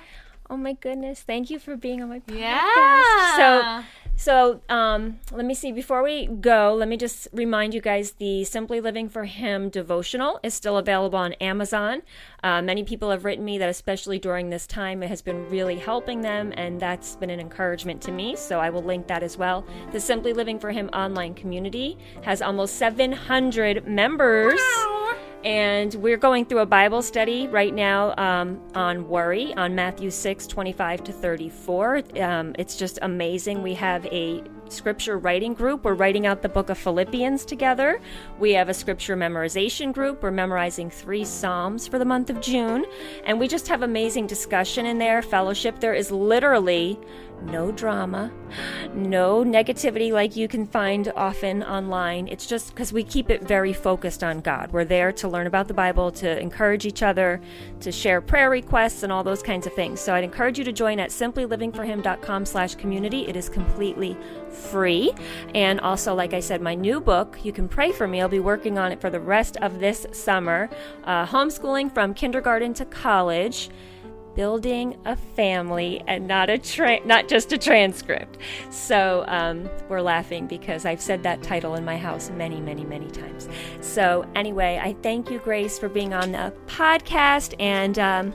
[SPEAKER 1] Oh my goodness. Thank you for being on my podcast.
[SPEAKER 2] yeah
[SPEAKER 1] So, so um, let me see. Before we go, let me just remind you guys the Simply Living for Him devotional is still available on Amazon. Uh, many people have written me that, especially during this time, it has been really helping them, and that's been an encouragement to me. So I will link that as well. The Simply Living for Him online community has almost 700 members. And we're going through a Bible study right now um, on worry, on Matthew 6, 25 to 34. Um, it's just amazing. We have a scripture writing group. We're writing out the book of Philippians together. We have a scripture memorization group. We're memorizing three Psalms for the month of June. And we just have amazing discussion in there, fellowship. There is literally no drama, no negativity like you can find often online. It's just because we keep it very focused on God. We're there to learn about the Bible, to encourage each other, to share prayer requests and all those kinds of things. So I'd encourage you to join at simplylivingforhim.com slash community. It is completely free. And also, like I said, my new book, you can pray for me. I'll be working on it for the rest of this summer. Uh, homeschooling from kindergarten to college building a family and not a tra- not just a transcript. So um, we're laughing because I've said that title in my house many, many, many times. So anyway, I thank you, Grace, for being on the podcast, and um,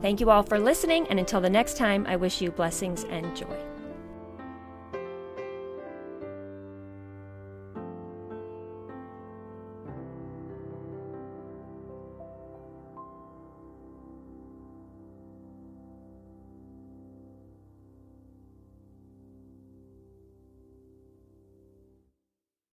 [SPEAKER 1] thank you all for listening. And until the next time, I wish you blessings and joy.